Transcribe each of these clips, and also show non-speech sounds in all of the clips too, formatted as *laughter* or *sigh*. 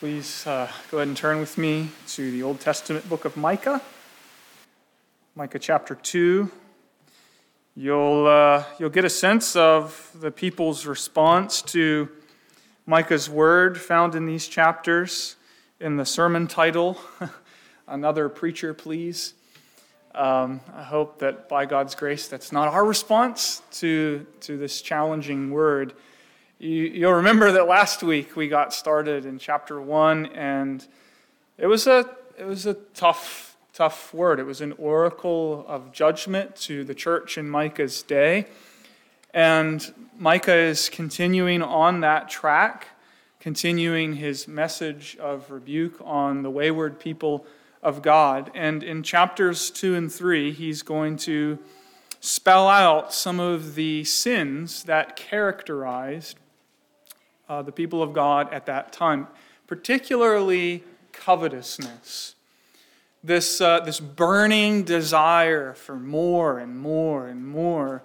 Please uh, go ahead and turn with me to the Old Testament book of Micah, Micah chapter 2. You'll, uh, you'll get a sense of the people's response to Micah's word found in these chapters in the sermon title, *laughs* Another Preacher, Please. Um, I hope that by God's grace, that's not our response to, to this challenging word. You, will remember that last week we got started in chapter one, and it was a it was a tough tough word. It was an oracle of judgment to the church in Micah's day, and Micah is continuing on that track, continuing his message of rebuke on the wayward people of God. And in chapters two and three, he's going to spell out some of the sins that characterized uh, the people of God at that time, particularly covetousness. This, uh, this burning desire for more and more and more.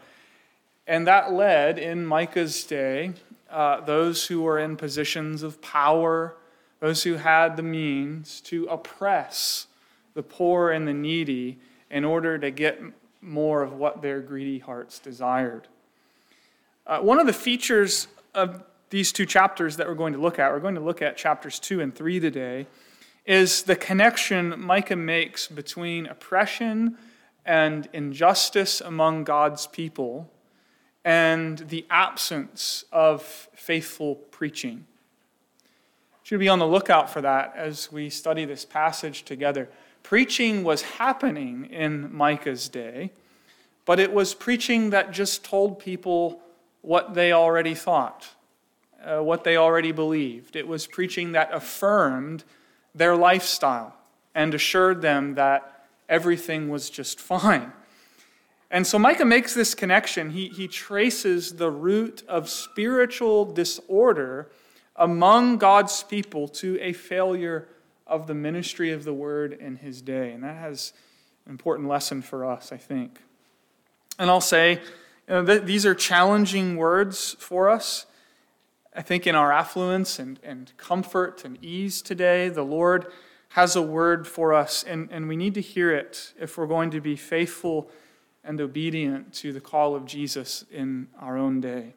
And that led, in Micah's day, uh, those who were in positions of power, those who had the means, to oppress the poor and the needy in order to get more of what their greedy hearts desired. Uh, one of the features of these two chapters that we're going to look at, we're going to look at chapters 2 and 3 today, is the connection Micah makes between oppression and injustice among God's people and the absence of faithful preaching. Should be on the lookout for that as we study this passage together. Preaching was happening in Micah's day, but it was preaching that just told people what they already thought uh, what they already believed. It was preaching that affirmed their lifestyle and assured them that everything was just fine. And so Micah makes this connection. He, he traces the root of spiritual disorder among God's people to a failure of the ministry of the word in his day. And that has an important lesson for us, I think. And I'll say, you know, th- these are challenging words for us. I think in our affluence and, and comfort and ease today, the Lord has a word for us, and, and we need to hear it if we're going to be faithful and obedient to the call of Jesus in our own day.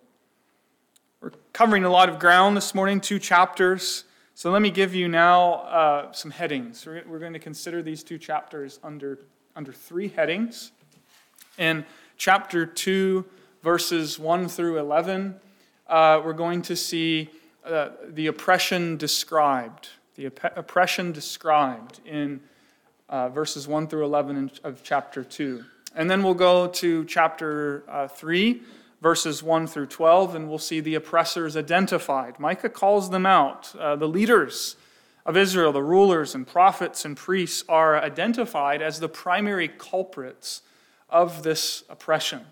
We're covering a lot of ground this morning, two chapters. So let me give you now uh, some headings. We're, we're going to consider these two chapters under, under three headings. In chapter 2, verses 1 through 11, uh, we're going to see uh, the oppression described, the op- oppression described in uh, verses 1 through 11 of chapter 2. And then we'll go to chapter uh, 3, verses 1 through 12, and we'll see the oppressors identified. Micah calls them out. Uh, the leaders of Israel, the rulers and prophets and priests, are identified as the primary culprits of this oppression.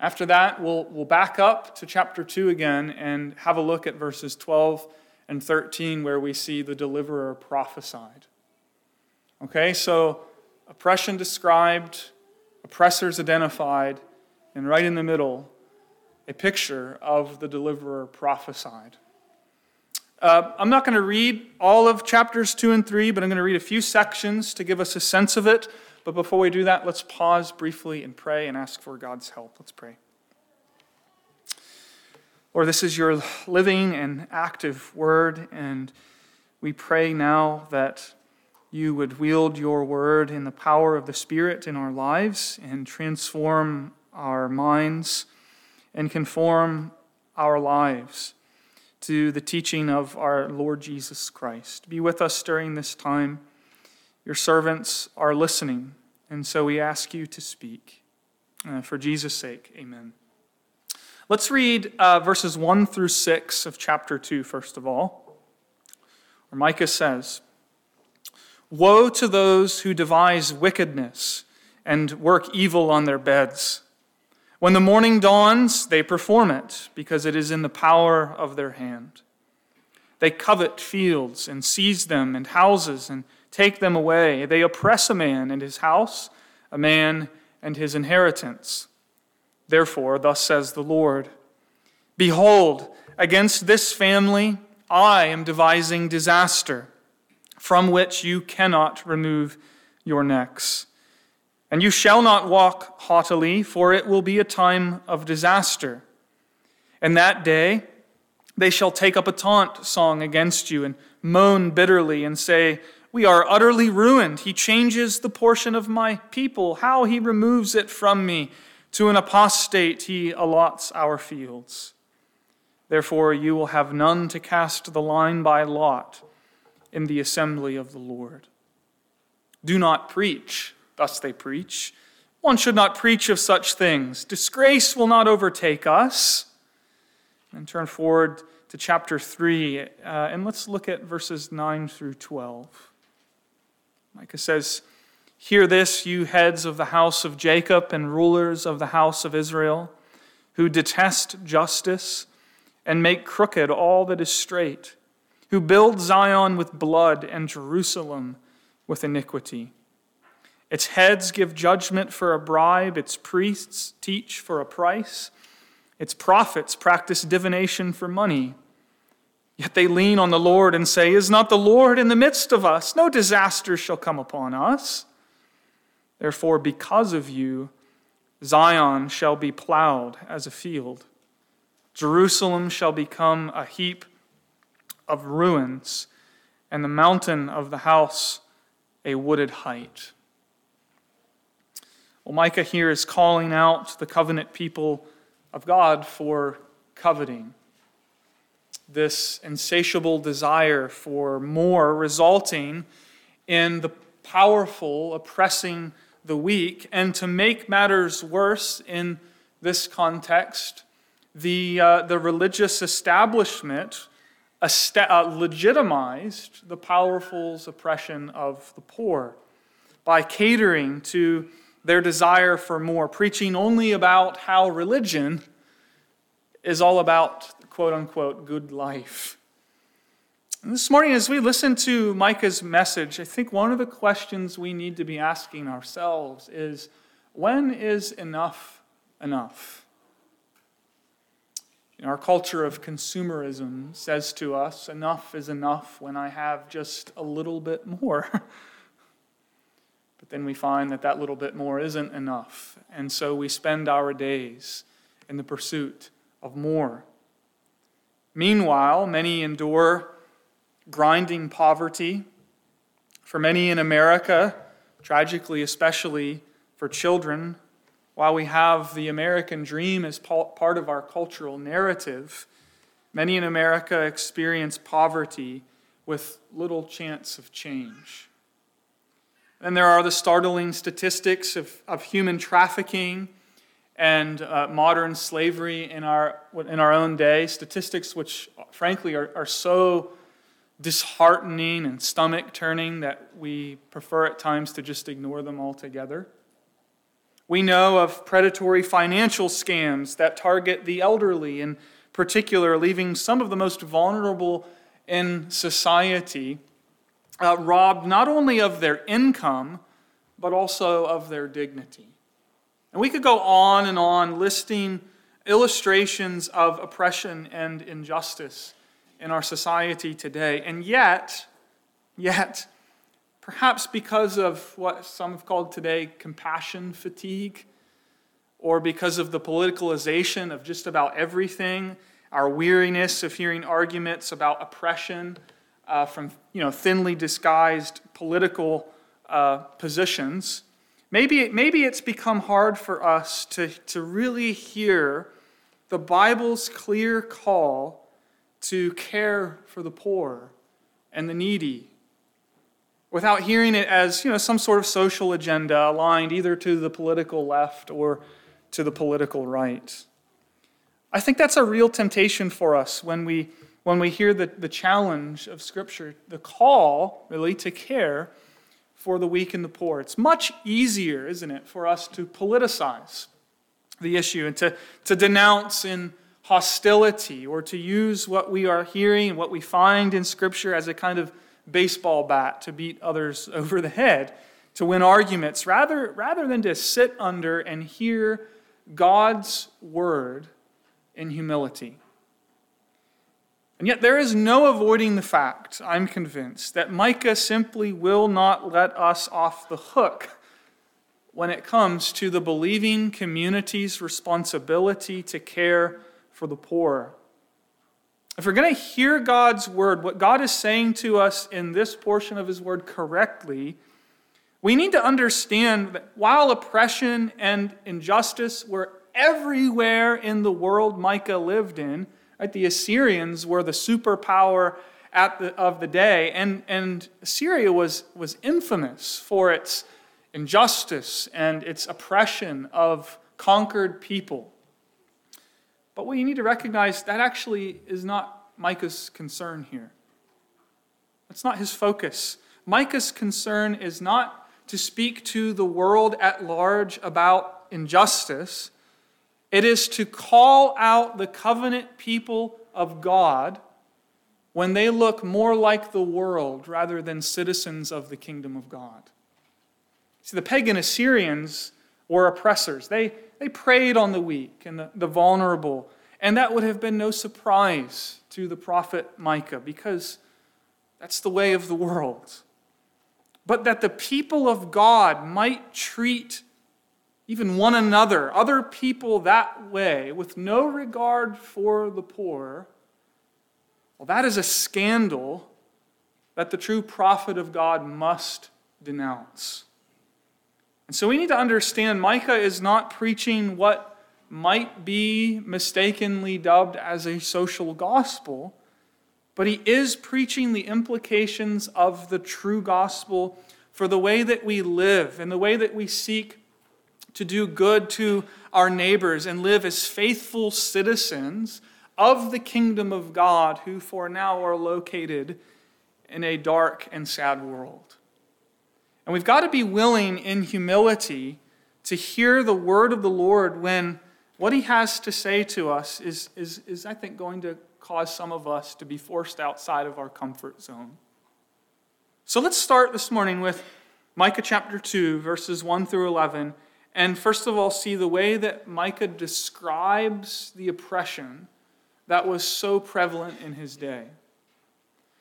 After that, we'll, we'll back up to chapter 2 again and have a look at verses 12 and 13 where we see the deliverer prophesied. Okay, so oppression described, oppressors identified, and right in the middle, a picture of the deliverer prophesied. Uh, I'm not going to read all of chapters 2 and 3, but I'm going to read a few sections to give us a sense of it. But before we do that, let's pause briefly and pray and ask for God's help. Let's pray. Lord, this is your living and active word, and we pray now that you would wield your word in the power of the Spirit in our lives and transform our minds and conform our lives to the teaching of our Lord Jesus Christ. Be with us during this time. Your servants are listening. And so we ask you to speak. Uh, for Jesus' sake, amen. Let's read uh, verses 1 through 6 of chapter 2, first of all, where Micah says, Woe to those who devise wickedness and work evil on their beds. When the morning dawns, they perform it, because it is in the power of their hand. They covet fields and seize them and houses and take them away. They oppress a man and his house, a man and his inheritance. Therefore, thus says the Lord Behold, against this family I am devising disaster from which you cannot remove your necks. And you shall not walk haughtily, for it will be a time of disaster. And that day they shall take up a taunt song against you and moan bitterly and say, We are utterly ruined. He changes the portion of my people, how he removes it from me. To an apostate he allots our fields. Therefore, you will have none to cast the line by lot in the assembly of the Lord. Do not preach Thus they preach. One should not preach of such things. Disgrace will not overtake us. And turn forward to chapter 3, uh, and let's look at verses 9 through 12. Micah says, Hear this, you heads of the house of Jacob and rulers of the house of Israel, who detest justice and make crooked all that is straight, who build Zion with blood and Jerusalem with iniquity. Its heads give judgment for a bribe, its priests teach for a price, its prophets practice divination for money. Yet they lean on the Lord and say, Is not the Lord in the midst of us? No disaster shall come upon us. Therefore, because of you, Zion shall be plowed as a field. Jerusalem shall become a heap of ruins, and the mountain of the house a wooded height. Well, Micah here is calling out the covenant people of God for coveting. This insatiable desire for more, resulting in the powerful oppressing the weak. And to make matters worse in this context, the, uh, the religious establishment uh, legitimized the powerful's oppression of the poor by catering to their desire for more, preaching only about how religion is all about quote unquote good life. And this morning, as we listen to Micah's message, I think one of the questions we need to be asking ourselves is when is enough enough? In our culture of consumerism says to us, enough is enough when I have just a little bit more. *laughs* But then we find that that little bit more isn't enough. And so we spend our days in the pursuit of more. Meanwhile, many endure grinding poverty. For many in America, tragically, especially for children, while we have the American dream as part of our cultural narrative, many in America experience poverty with little chance of change. And there are the startling statistics of, of human trafficking and uh, modern slavery in our, in our own day, statistics which, frankly, are, are so disheartening and stomach turning that we prefer at times to just ignore them altogether. We know of predatory financial scams that target the elderly in particular, leaving some of the most vulnerable in society uh, robbed not only of their income, but also of their dignity. And we could go on and on listing illustrations of oppression and injustice in our society today. And yet, yet, perhaps because of what some have called today compassion fatigue, or because of the politicalization of just about everything, our weariness of hearing arguments about oppression uh, from you know, thinly disguised political uh, positions, maybe, maybe it's become hard for us to, to really hear the Bible's clear call to care for the poor and the needy without hearing it as you know, some sort of social agenda aligned either to the political left or to the political right. I think that's a real temptation for us when we when we hear the, the challenge of Scripture, the call really to care for the weak and the poor. It's much easier, isn't it, for us to politicize the issue and to, to denounce in hostility or to use what we are hearing what we find in Scripture as a kind of baseball bat to beat others *laughs* over the head, to win arguments, rather, rather than to sit under and hear God's word in humility. And yet, there is no avoiding the fact, I'm convinced, that Micah simply will not let us off the hook when it comes to the believing community's responsibility to care for the poor. If we're going to hear God's word, what God is saying to us in this portion of his word correctly, we need to understand that while oppression and injustice were everywhere in the world Micah lived in, right, the Assyrians were the superpower the, of the day, and, and Assyria was, was infamous for its injustice and its oppression of conquered people. But what you need to recognize that actually is not Micah's concern here. That's not his focus. Micah's concern is not to speak to the world at large about injustice, it is to call out the covenant people of God when they look more like the world rather than citizens of the kingdom of God. See, the pagan Assyrians were oppressors. They, they preyed on the weak and the, the vulnerable. And that would have been no surprise to the prophet Micah because that's the way of the world. But that the people of God might treat even one another, other people that way, with no regard for the poor, well, that is a scandal that the true prophet of God must denounce. And so we need to understand Micah is not preaching what might be mistakenly dubbed as a social gospel, but he is preaching the implications of the true gospel for the way that we live and the way that we seek to do good to our neighbors and live as faithful citizens of the kingdom of God who for now are located in a dark and sad world. And we've got to be willing in humility to hear the word of the Lord when what he has to say to us is, is, is, I think, going to cause some of us to be forced outside of our comfort zone. So let's start this morning with Micah chapter 2, verses 1 through 11. And first of all, see the way that Micah describes the oppression that was so prevalent in his day.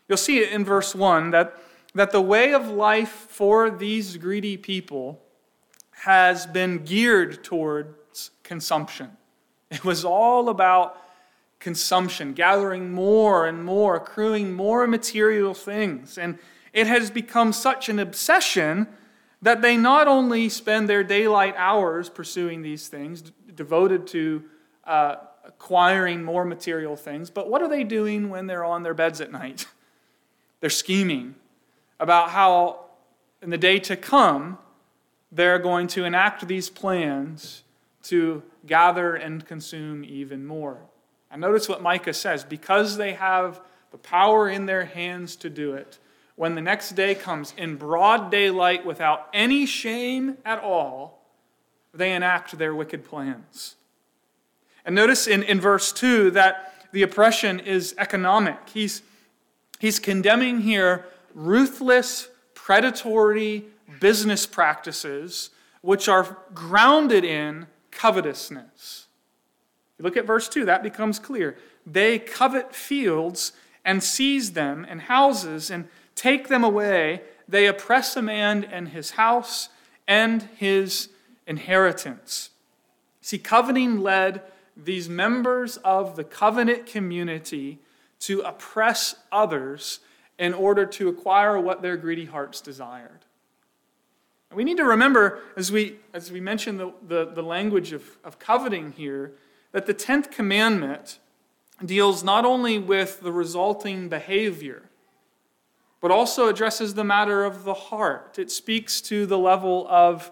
You'll see it in verse 1 that that the way of life for these greedy people has been geared towards consumption. It was all about consumption, gathering more and more, accruing more material things. And it has become such an obsession that they not only spend their daylight hours pursuing these things, devoted to uh, acquiring more material things, but what are they doing when they're on their beds at night? *laughs* They're scheming, about how in the day to come, they're going to enact these plans to gather and consume even more. And notice what Micah says because they have the power in their hands to do it, when the next day comes in broad daylight without any shame at all, they enact their wicked plans. And notice in, in verse 2 that the oppression is economic. He's, he's condemning here ruthless, predatory business practices which are grounded in covetousness. You look at verse 2, that becomes clear. They covet fields and seize them and houses and take them away. They oppress a man and his house and his inheritance. See, coveting led these members of the covenant community to oppress others in order to acquire what their greedy hearts desired. And we need to remember, as we, as we mentioned the, the, the language of, of coveting here, that the 10th commandment deals not only with the resulting behavior, but also addresses the matter of the heart. It speaks to the level of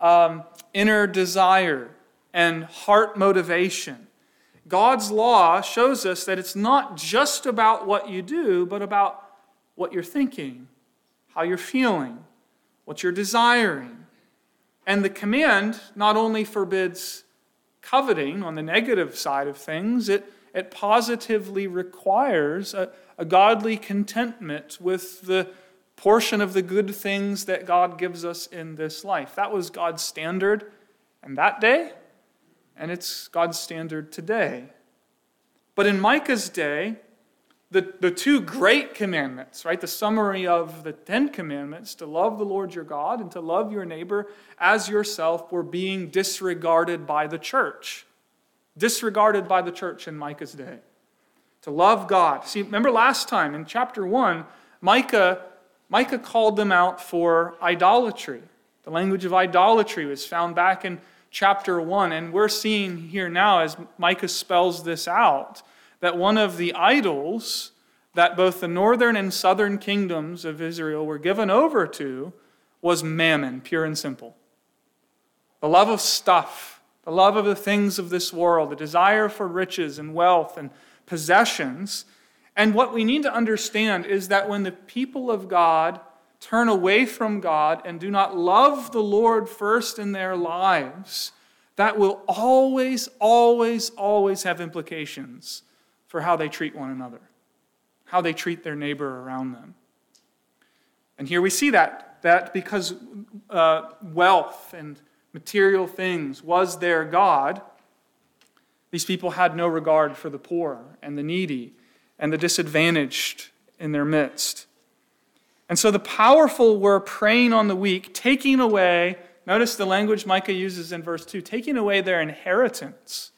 um, inner desire and heart motivation. God's law shows us that it's not just about what you do, but about what you're thinking, how you're feeling, what you're desiring. And the command not only forbids coveting on the negative side of things, it, it positively requires a, a godly contentment with the portion of the good things that God gives us in this life. That was God's standard in that day, and it's God's standard today. But in Micah's day, the, the two great commandments, right? The summary of the Ten Commandments to love the Lord your God and to love your neighbor as yourself were being disregarded by the church. Disregarded by the church in Micah's day. To love God. See, remember last time in chapter 1, Micah, Micah called them out for idolatry. The language of idolatry was found back in chapter 1. And we're seeing here now, as Micah spells this out, that one of the idols that both the northern and southern kingdoms of Israel were given over to was mammon, pure and simple. The love of stuff, the love of the things of this world, the desire for riches and wealth and possessions. And what we need to understand is that when the people of God turn away from God and do not love the Lord first in their lives, that will always, always, always have implications for how they treat one another, how they treat their neighbor around them. And here we see that, that because uh, wealth and material things was their God, these people had no regard for the poor and the needy and the disadvantaged in their midst. And so the powerful were preying on the weak, taking away, notice the language Micah uses in verse 2, taking away their inheritance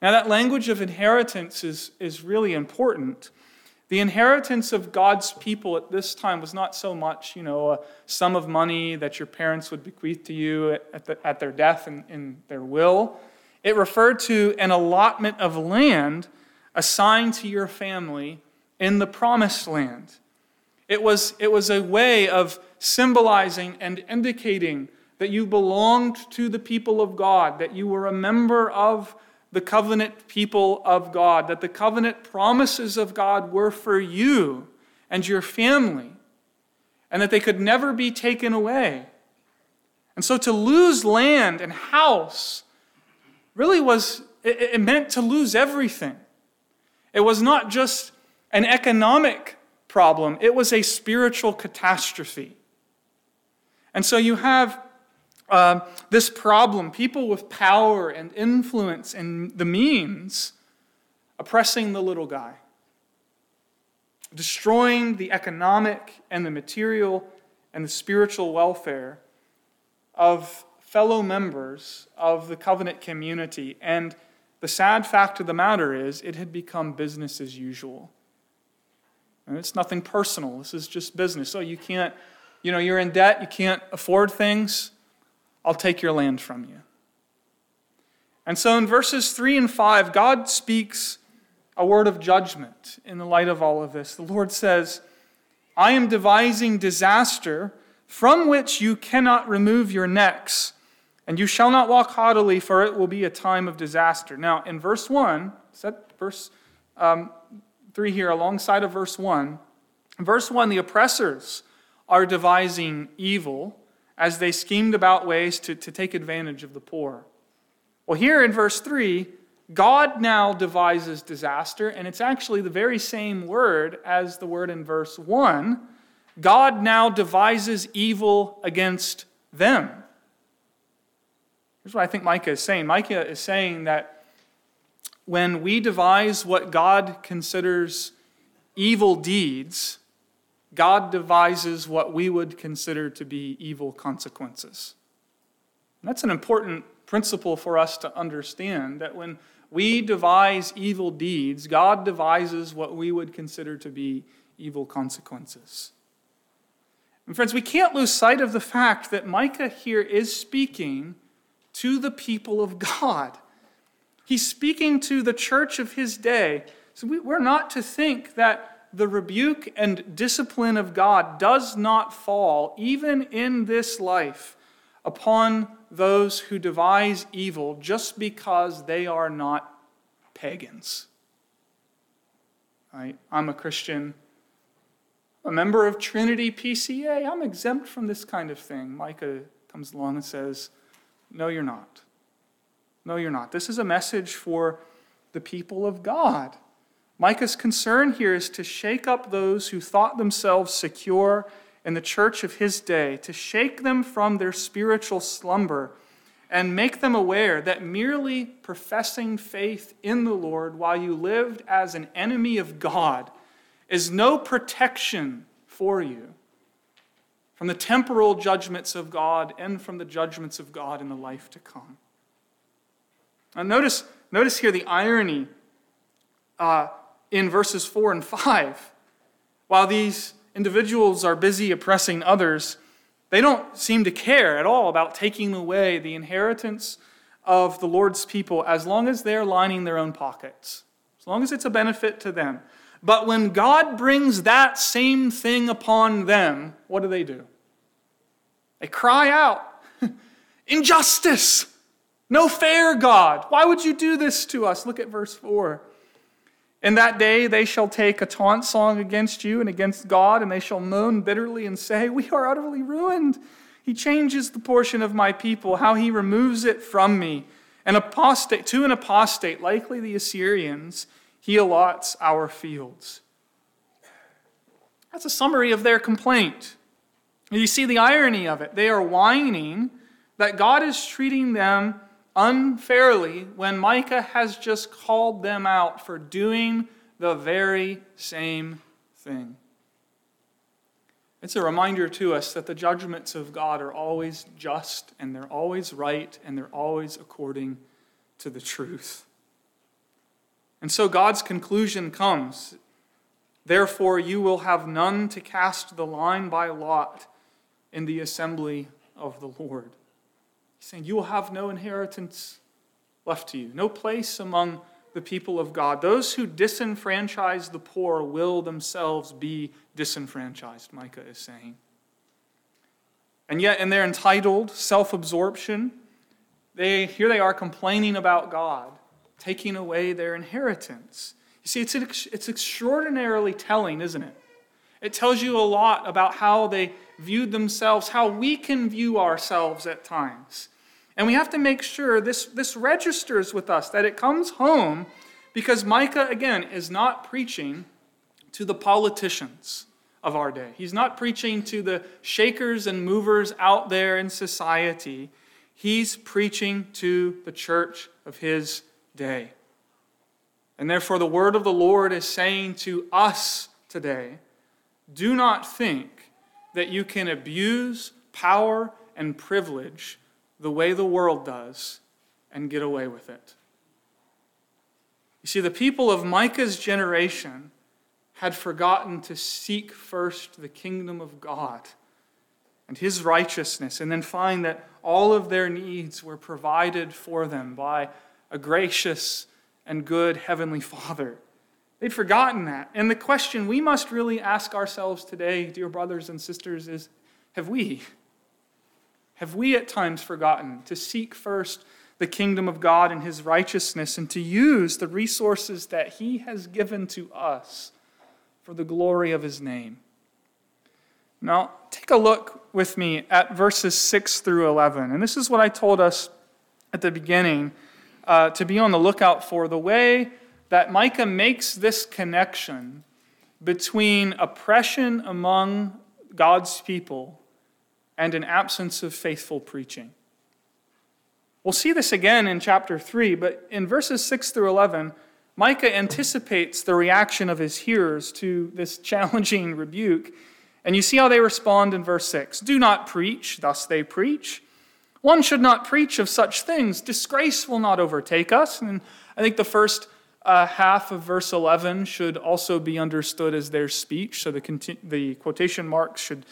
now, that language of inheritance is, is really important. The inheritance of God's people at this time was not so much, you know, a sum of money that your parents would bequeath to you at, the, at their death and in their will. It referred to an allotment of land assigned to your family in the promised land. It was, it was a way of symbolizing and indicating that you belonged to the people of God, that you were a member of the covenant people of God, that the covenant promises of God were for you and your family, and that they could never be taken away. And so to lose land and house really was, it, meant to lose everything. It was not just an economic problem, it was a spiritual catastrophe. And so you have uh, this problem people with power and influence and the means oppressing the little guy, destroying the economic and the material and the spiritual welfare of fellow members of the covenant community. And the sad fact of the matter is, it had become business as usual. And it's nothing personal, this is just business. So you can't, you know, you're in debt, you can't afford things. I'll take your land from you. And so in verses 3 and 5, God speaks a word of judgment in the light of all of this. The Lord says, I am devising disaster from which you cannot remove your necks, and you shall not walk haughtily, for it will be a time of disaster. Now, in verse 1, set verse um, 3 here alongside of verse 1. In verse 1, the oppressors are devising evil as they schemed about ways to, to take advantage of the poor. Well, here in verse 3, God now devises disaster, and it's actually the very same word as the word in verse 1. God now devises evil against them. Here's what I think Micah is saying Micah is saying that when we devise what God considers evil deeds, God devises what we would consider to be evil consequences. And that's an important principle for us to understand that when we devise evil deeds, God devises what we would consider to be evil consequences. And friends, we can't lose sight of the fact that Micah here is speaking to the people of God. He's speaking to the church of his day. So we, are not to think that the rebuke and discipline of God does not fall, even in this life, upon those who devise evil just because they are not pagans. I'm a Christian, a member of Trinity PCA. I'm exempt from this kind of thing. Micah comes along and says, No, you're not. No, you're not. This is a message for the people of God. Micah's concern here is to shake up those who thought themselves secure in the church of his day, to shake them from their spiritual slumber, and make them aware that merely professing faith in the Lord while you lived as an enemy of God is no protection for you from the temporal judgments of God and from the judgments of God in the life to come. Now, notice, notice here the irony uh, in verses 4 and 5. While these individuals are busy oppressing others, they don't seem to care at all about taking away the inheritance of the Lord's people as long as they're lining their own pockets, as long as it's a benefit to them. But when God brings that same thing upon them, what do they do? They cry out, *laughs* Injustice! No fair, God! Why would you do this to us? Look at verse 4. In that day they shall take a taunt song against you and against God, and they shall moan bitterly and say, We are utterly ruined. He changes the portion of my people, how he removes it from me. An apostate, to an apostate, likely the Assyrians, he allots our fields. That's a summary of their complaint. You see the irony of it. They are whining that God is treating them unfairly when Micah has just called them out for doing the very same thing. It's a reminder to us that the judgments of God are always just and they're always right and they're always according to the truth. And so God's conclusion comes Therefore, you will have none to cast the line by lot in the assembly of the Lord. He's saying, You will have no inheritance left to you, no place among the people of God. Those who disenfranchise the poor will themselves be disenfranchised, Micah is saying. And yet, in their entitled self absorption, they, here they are complaining about God, taking away their inheritance. You see, it's, it's extraordinarily telling, isn't it? It tells you a lot about how they viewed themselves, how we can view ourselves at times. And we have to make sure this, this registers with us, that it comes home, because Micah, again, is not preaching to the politicians of our day. He's not preaching to the shakers and movers out there in society. He's preaching to the church of his day. And therefore, the word of the Lord is saying to us today do not think that you can abuse power and privilege the way the world does and get away with it. You see, the people of Micah's generation had forgotten to seek first the kingdom of God and his righteousness, and then find that all of their needs were provided for them by a gracious and good Heavenly Father. They'd forgotten that. And the question we must really ask ourselves today, dear brothers and sisters, is have we? Have we at times forgotten to seek first the kingdom of God and his righteousness and to use the resources that he has given to us for the glory of his name? Now, take a look with me at verses 6 through 11. And this is what I told us at the beginning uh, to be on the lookout for the way that Micah makes this connection between oppression among God's people and an absence of faithful preaching. We'll see this again in chapter 3, but in verses 6 through 11, Micah anticipates the reaction of his hearers to this *laughs* challenging rebuke. And you see how they respond in verse 6 Do not preach, thus they preach. One should not preach of such things. Disgrace will not overtake us. And I think the first uh, half of verse 11 should also be understood as their speech, so the, conti- the quotation marks should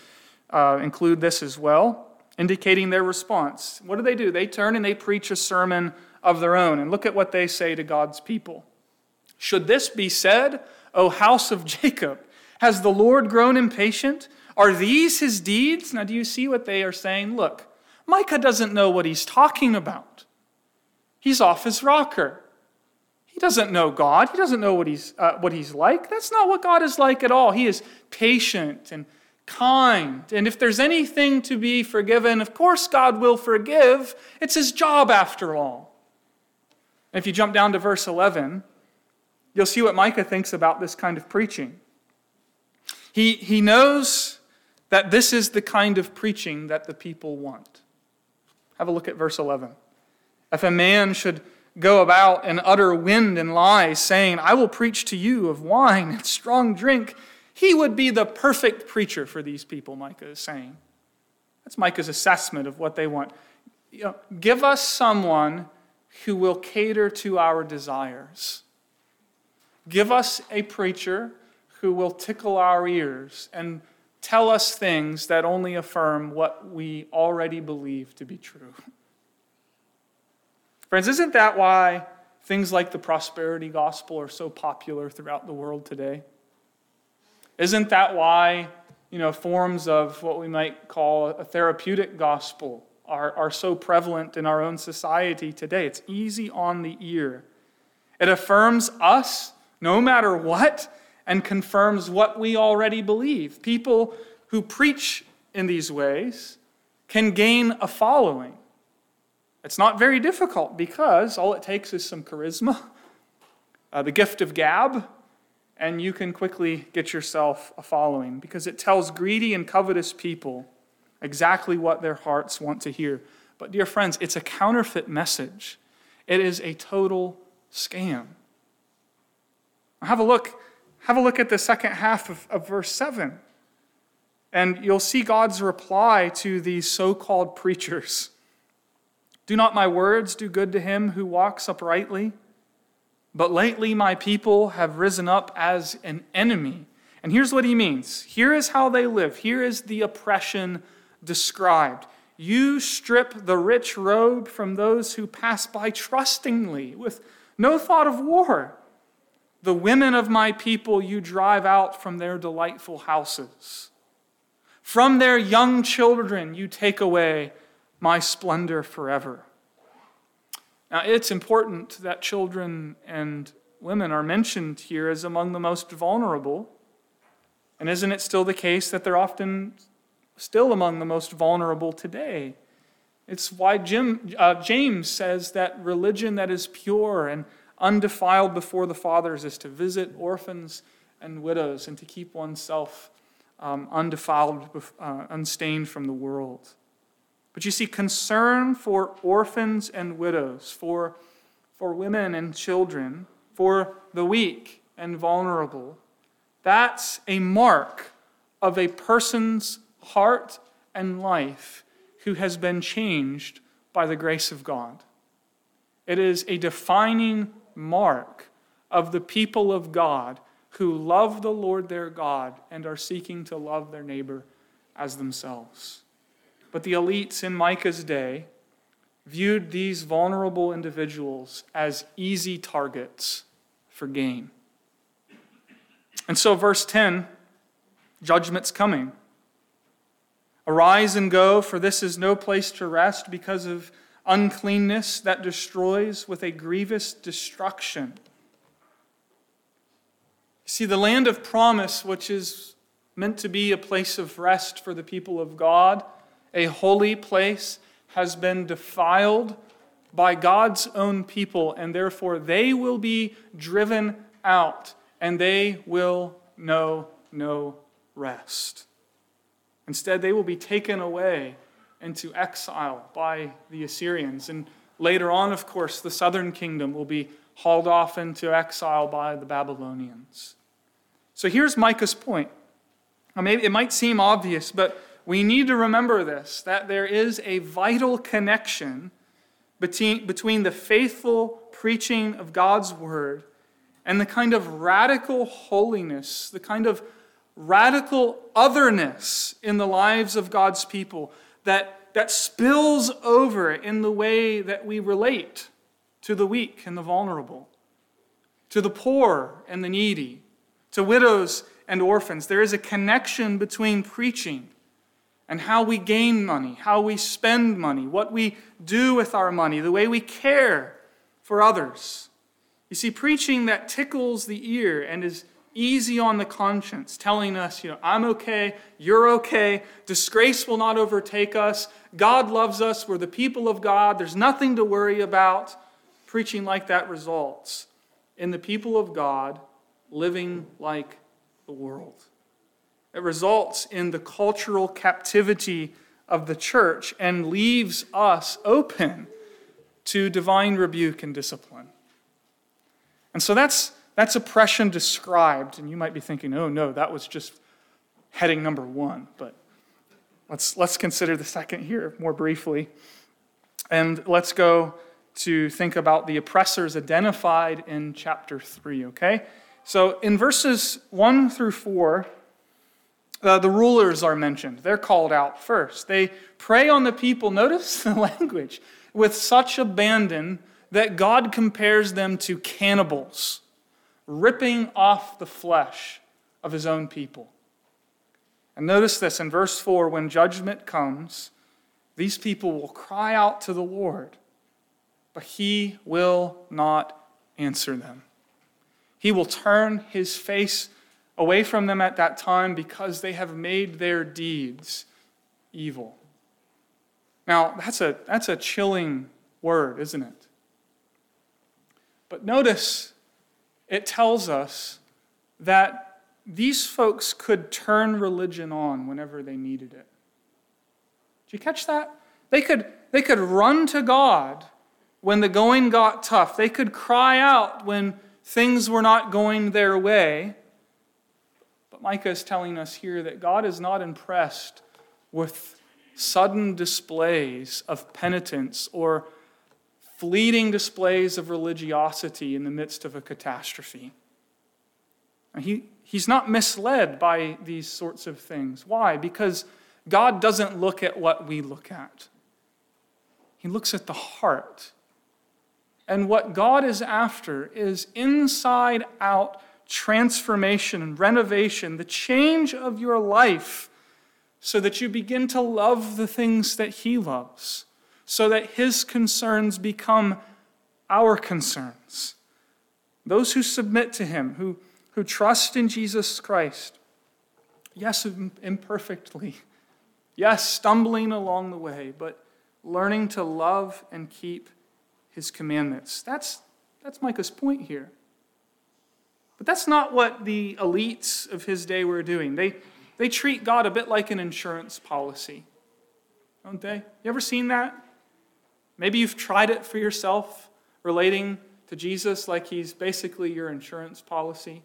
uh, include this as well, indicating their response. What do they do? They turn and they preach a sermon of their own. And look at what they say to God's people. Should this be said, O house of Jacob? Has the Lord grown impatient? Are these his deeds? Now, do you see what they are saying? Look, Micah doesn't know what he's talking about. He's off his rocker. He doesn't know God. He doesn't know what he's, uh, what he's like. That's not what God is like at all. He is patient and kind. And if there's anything to be forgiven, of course God will forgive. It's his job after all. If you jump down to verse 11, you'll see what Micah thinks about this kind of preaching. He, he knows that this is the kind of preaching that the people want. Have a look at verse 11. If a man should go about and utter wind and lies, saying, I will preach to you of wine and strong drink, he would be the perfect preacher for these people, Micah is saying. That's Micah's assessment of what they want. You know, give us someone who will cater to our desires. Give us a preacher who will tickle our ears and tell us things that only affirm what we already believe to be true. Friends, isn't that why things like the prosperity gospel are so popular throughout the world today? Isn't that why, you know, forms of what we might call a therapeutic gospel are, are so prevalent in our own society today? It's easy on the ear. It affirms us no matter what and confirms what we already believe. People who preach in these ways can gain a following. It's not very difficult because all it takes is some charisma, *laughs* uh, the gift of gab, and you can quickly get yourself a following because it tells greedy and covetous people exactly what their hearts want to hear. But, dear friends, it's a counterfeit message, it is a total scam. Have a look, have a look at the second half of, of verse 7. And you'll see God's reply to these so called preachers. Do not my words do good to him who walks uprightly? But lately my people have risen up as an enemy. And here's what he means here is how they live, here is the oppression described. You strip the rich robe from those who pass by trustingly, with no thought of war. The women of my people you drive out from their delightful houses. From their young children you take away my splendor forever. Now, it's important that children and women are mentioned here as among the most vulnerable. And isn't it still the case that they're often still among the most vulnerable today? It's why Jim, uh, James says that religion that is pure and undefiled before the fathers is to visit orphans and widows and to keep oneself um, undefiled, uh, unstained from the world. But you see, concern for orphans and widows, for, for women and children, for the weak and vulnerable, that's a mark of a person's heart and life who has been changed by the grace of God. It is a defining mark of the people of God who love the Lord their God and are seeking to love their neighbor as themselves. But the elites in Micah's day viewed these vulnerable individuals as easy targets for gain. And so, verse 10 judgment's coming. Arise and go, for this is no place to rest because of uncleanness that destroys with a grievous destruction. See, the land of promise, which is meant to be a place of rest for the people of God, a holy place, has been defiled by God's own people, and therefore they will be driven out and they will know no rest. Instead, they will be taken away into exile by the Assyrians. And later on, of course, the southern kingdom will be hauled off into exile by the Babylonians. So here's Micah's point. Now, maybe it might seem obvious, but we need to remember this that there is a vital connection between, between the faithful preaching of God's word and the kind of radical holiness, the kind of radical otherness in the lives of God's people that, that spills over in the way that we relate to the weak and the vulnerable, to the poor and the needy, to widows and orphans. There is a connection between preaching and how we gain money, how we spend money, what we do with our money, the way we care for others. You see, preaching that tickles the ear and is easy on the conscience, telling us, you know, I'm okay, you're okay, disgrace will not overtake us, God loves us, we're the people of God, there's nothing to worry about. Preaching like that results in the people of God living like the world. It results in the cultural captivity of the church and leaves us open to divine rebuke and discipline. And so that's, that's oppression described. And you might be thinking, oh no, that was just heading number one. But let's, let's consider the second here more briefly. And let's go to think about the oppressors identified in chapter 3, okay? So in verses 1 through 4, uh, the rulers are mentioned. They're called out first. They prey on the people, notice the *laughs* language, with such abandon that God compares them to cannibals, ripping off the flesh of his own people. And notice this in verse 4 when judgment comes, these people will cry out to the Lord, but he will not answer them. He will turn his face away from them at that time because they have made their deeds evil. Now, that's a, that's a chilling word, isn't it? But notice it tells us that these folks could turn religion on whenever they needed it. Did you catch that? They could, they could run to God when the going got tough. They could cry out when things were not going their way. But Micah is telling us here that God is not impressed with sudden displays of penitence or fleeting displays of religiosity in the midst of a catastrophe. He, he's not misled by these sorts of things. Why? Because God doesn't look at what we look at, He looks at the heart. And what God is after is inside out transformation and renovation, the change of your life, so that you begin to love the things that He loves, so that His concerns become our concerns. Those who submit to Him, who, who trust in Jesus Christ, yes, imperfectly, *laughs* yes, stumbling along the way, but learning to love and keep His commandments. That's, that's Micah's point here. But that's not what the elites of his day were doing. They, they treat God a bit like an insurance policy, don't they? You ever seen that? Maybe you've tried it for yourself, relating to Jesus like he's basically your insurance policy.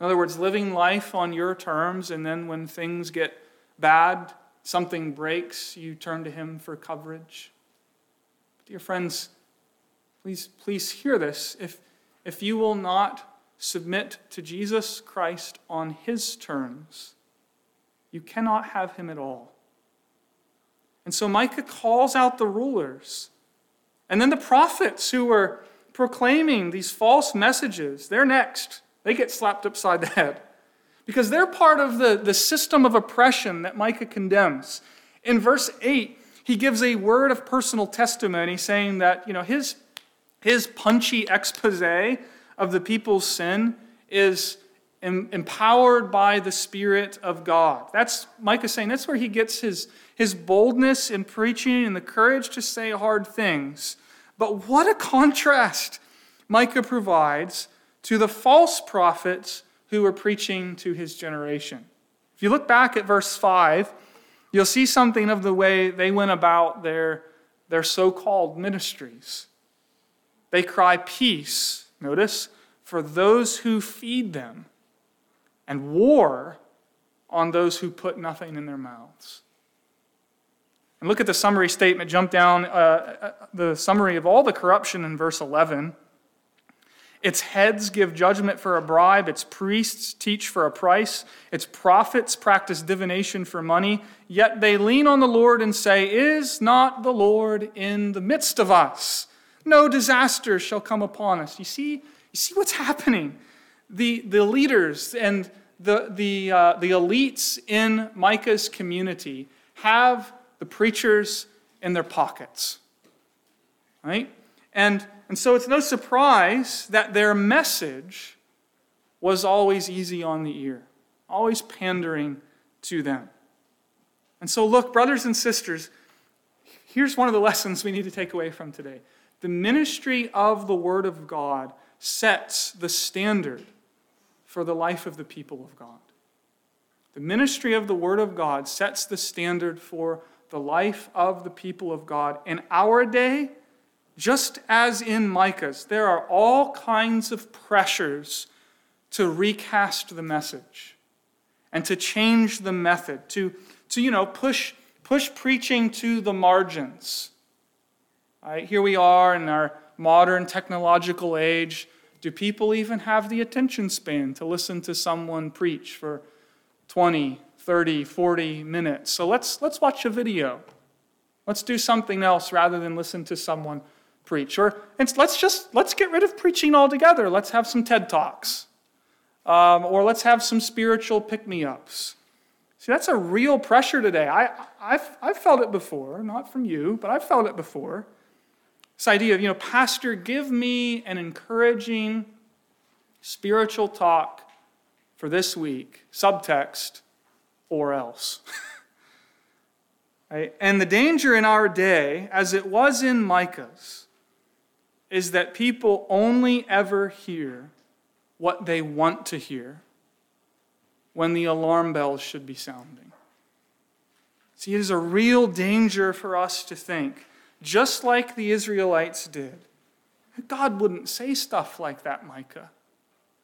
In other words, living life on your terms, and then when things get bad, something breaks, you turn to him for coverage. Dear friends, please, please hear this. If, if you will not submit to Jesus Christ on his terms, you cannot have him at all. And so Micah calls out the rulers. And then the prophets who were proclaiming these false messages, they're next. They get slapped upside the head because they're part of the, the system of oppression that Micah condemns. In verse 8, he gives a word of personal testimony saying that, you know, his, his punchy expose of the people's sin is empowered by the Spirit of God. That's Micah saying that's where he gets his, his boldness in preaching and the courage to say hard things. But what a contrast Micah provides to the false prophets who were preaching to his generation. If you look back at verse 5, you'll see something of the way they went about their, their so called ministries. They cry peace notice, for those who feed them, and war on those who put nothing in their mouths. And look at the summary statement, jump down, uh, uh, the summary of all the corruption in verse 11. Its heads give judgment for a bribe. Its priests teach for a price. Its prophets practice divination for money. Yet they lean on the Lord and say, Is not the Lord in the midst of us? No disaster shall come upon us. You see, you see what's happening? The, the leaders and the, the, uh, the elites in Micah's community have the preachers in their pockets. Right? And, and so it's no surprise that their message was always easy on the ear, always pandering to them. And so, look, brothers and sisters, here's one of the lessons we need to take away from today. The ministry of the Word of God sets the standard for the life of the people of God. The ministry of the Word of God sets the standard for the life of the people of God in our day just as in Micah's, there are all kinds of pressures to recast the message and to change the method, to, to you know, push, push preaching to the margins. Right, here we are in our modern technological age. Do people even have the attention span to listen to someone preach for 20, 30, 40 minutes? So let's, let's watch a video. Let's do something else rather than listen to someone preach. Or let's just let's get rid of preaching altogether. Let's have some TED Talks. Um, or let's have some spiritual pick me ups. See, that's a real pressure today. I, I've, I've felt it before, not from you, but I've felt it before. This idea of, you know, Pastor, give me an encouraging spiritual talk for this week, subtext, or else. *laughs* right? And the danger in our day, as it was in Micah's, is that people only ever hear what they want to hear when the alarm bells should be sounding. See, it is a real danger for us to think, just like the Israelites did. God wouldn't say stuff like that, Micah.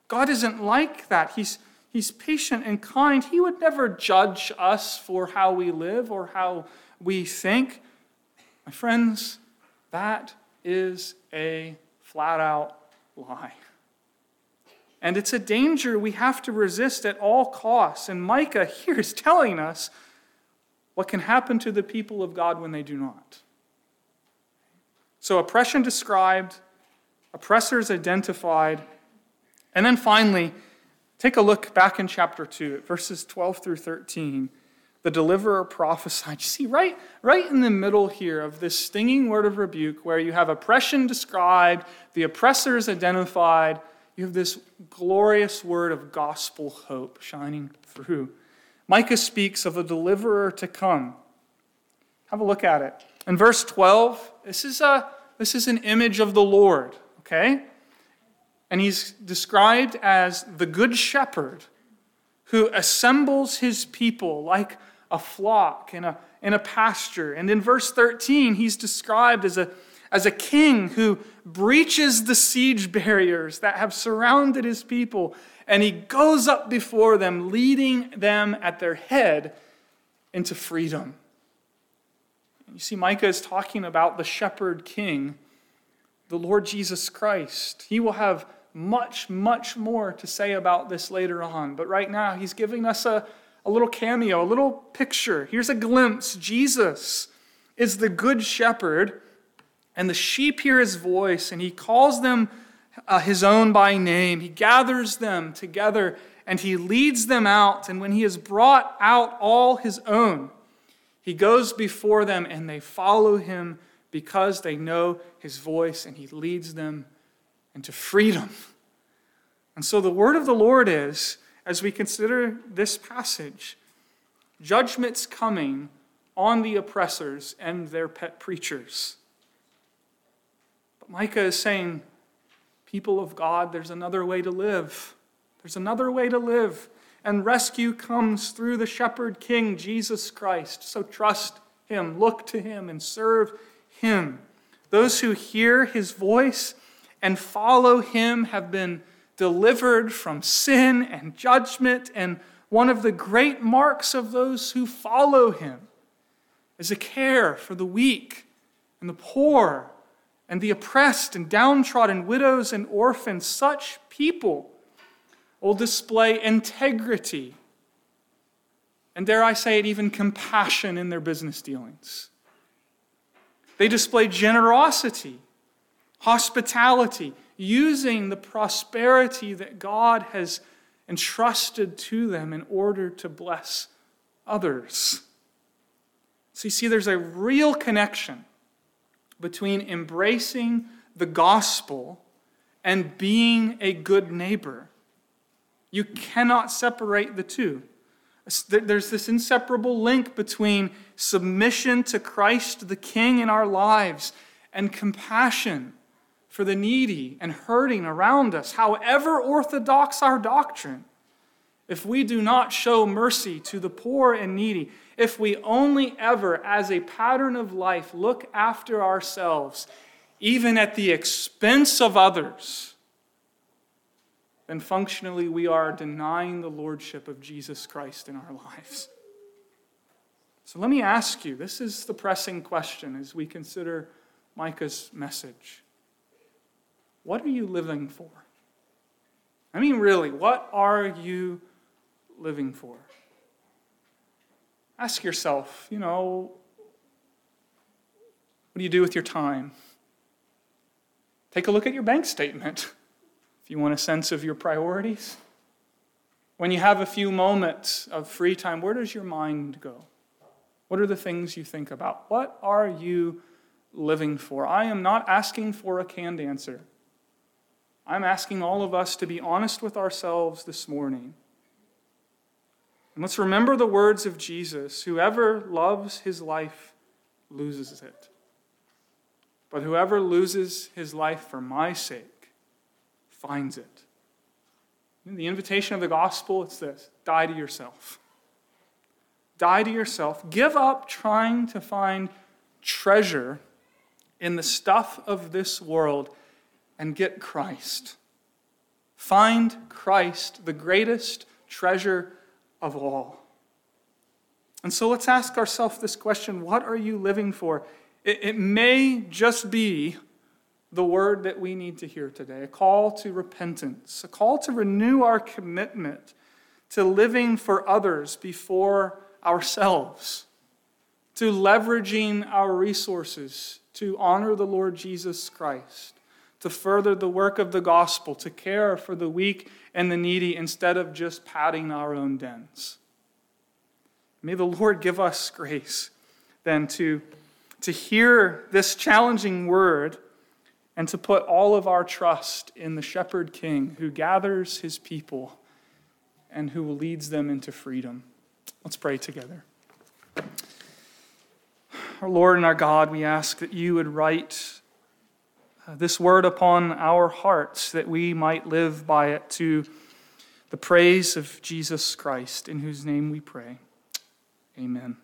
God isn't like that. He's, he's patient and kind. He would never judge us for how we live or how we think. My friends, that is a flat out lie. And it's a danger we have to resist at all costs. And Micah here is telling us what can happen to the people of God when they do not. So, oppression described, oppressors identified, and then finally, take a look back in chapter 2, verses 12 through 13. The deliverer prophesied. You see, right, right in the middle here of this stinging word of rebuke, where you have oppression described, the oppressors identified, you have this glorious word of gospel hope shining through. Micah speaks of a deliverer to come. Have a look at it. In verse 12, this is, a, this is an image of the Lord, okay? And he's described as the good shepherd who assembles his people like a flock in a, in a pasture. And in verse 13, he's described as a as a king who breaches the siege barriers that have surrounded his people, and he goes up before them, leading them at their head into freedom. You see, Micah is talking about the shepherd king, the Lord Jesus Christ. He will have much, much more to say about this later on, but right now he's giving us a, a little cameo, a little picture. Here's a glimpse. Jesus is the good shepherd and the sheep hear his voice, and he calls them uh, his own by name. He gathers them together and he leads them out. And when he has brought out all his own, he goes before them and they follow him because they know his voice and he leads them into freedom. And so the word of the Lord is, as we consider this passage, judgment's coming on the oppressors and their pet preachers. But Micah is saying, people of God, there's another way to live. There's another way to live. And rescue comes through the shepherd king, Jesus Christ. So trust him, look to him, and serve him. Those who hear his voice and follow him have been delivered from sin and judgment. And one of the great marks of those who follow him is a care for the weak and the poor and the oppressed and downtrodden, widows and orphans, such people will display integrity and, dare I say it, even compassion in their business dealings. They display generosity, hospitality, using the prosperity that God has entrusted to them in order to bless others. So you see, there's a real connection between embracing the gospel and being a good neighbor. You cannot separate the two. There's this inseparable link between submission to Christ the King in our lives and compassion for the needy and hurting around us, however orthodox our doctrine. If we do not show mercy to the poor and needy, if we only ever, as a pattern of life, look after ourselves, even at the expense of others, then functionally we are denying the lordship of Jesus Christ in our lives. So let me ask you this is the pressing question as we consider Micah's message. What are you living for? I mean, really, what are you living for? Ask yourself, you know, what do you do with your time? Take a look at your bank statement *laughs* if you want a sense of your priorities. When you have a few moments of free time, where does your mind go? What are the things you think about? What are you living for? I am not asking for a canned answer. I'm asking all of us to be honest with ourselves this morning. And let's remember the words of Jesus whoever loves his life loses it. But whoever loses his life for my sake finds it. The invitation of the gospel it's this die to yourself. Die to yourself. Give up trying to find treasure in the stuff of this world and get Christ. Find Christ, the greatest treasure of all. And so let's ask ourselves this question what are you living for? It, it may just be the word that we need to hear today a call to repentance, a call to renew our commitment to living for others before ourselves, to leveraging our resources to honor the Lord Jesus Christ, to further the work of the gospel, to care for the weak and the needy instead of just padding our own dens. May the Lord give us grace then to to hear this challenging word and to put all of our trust in the shepherd king who gathers his people and who leads them into freedom. Let's pray together. Our Lord and our God, we ask that you would write uh, this word upon our hearts that we might live by it to the praise of Jesus Christ, in whose name we pray. Amen.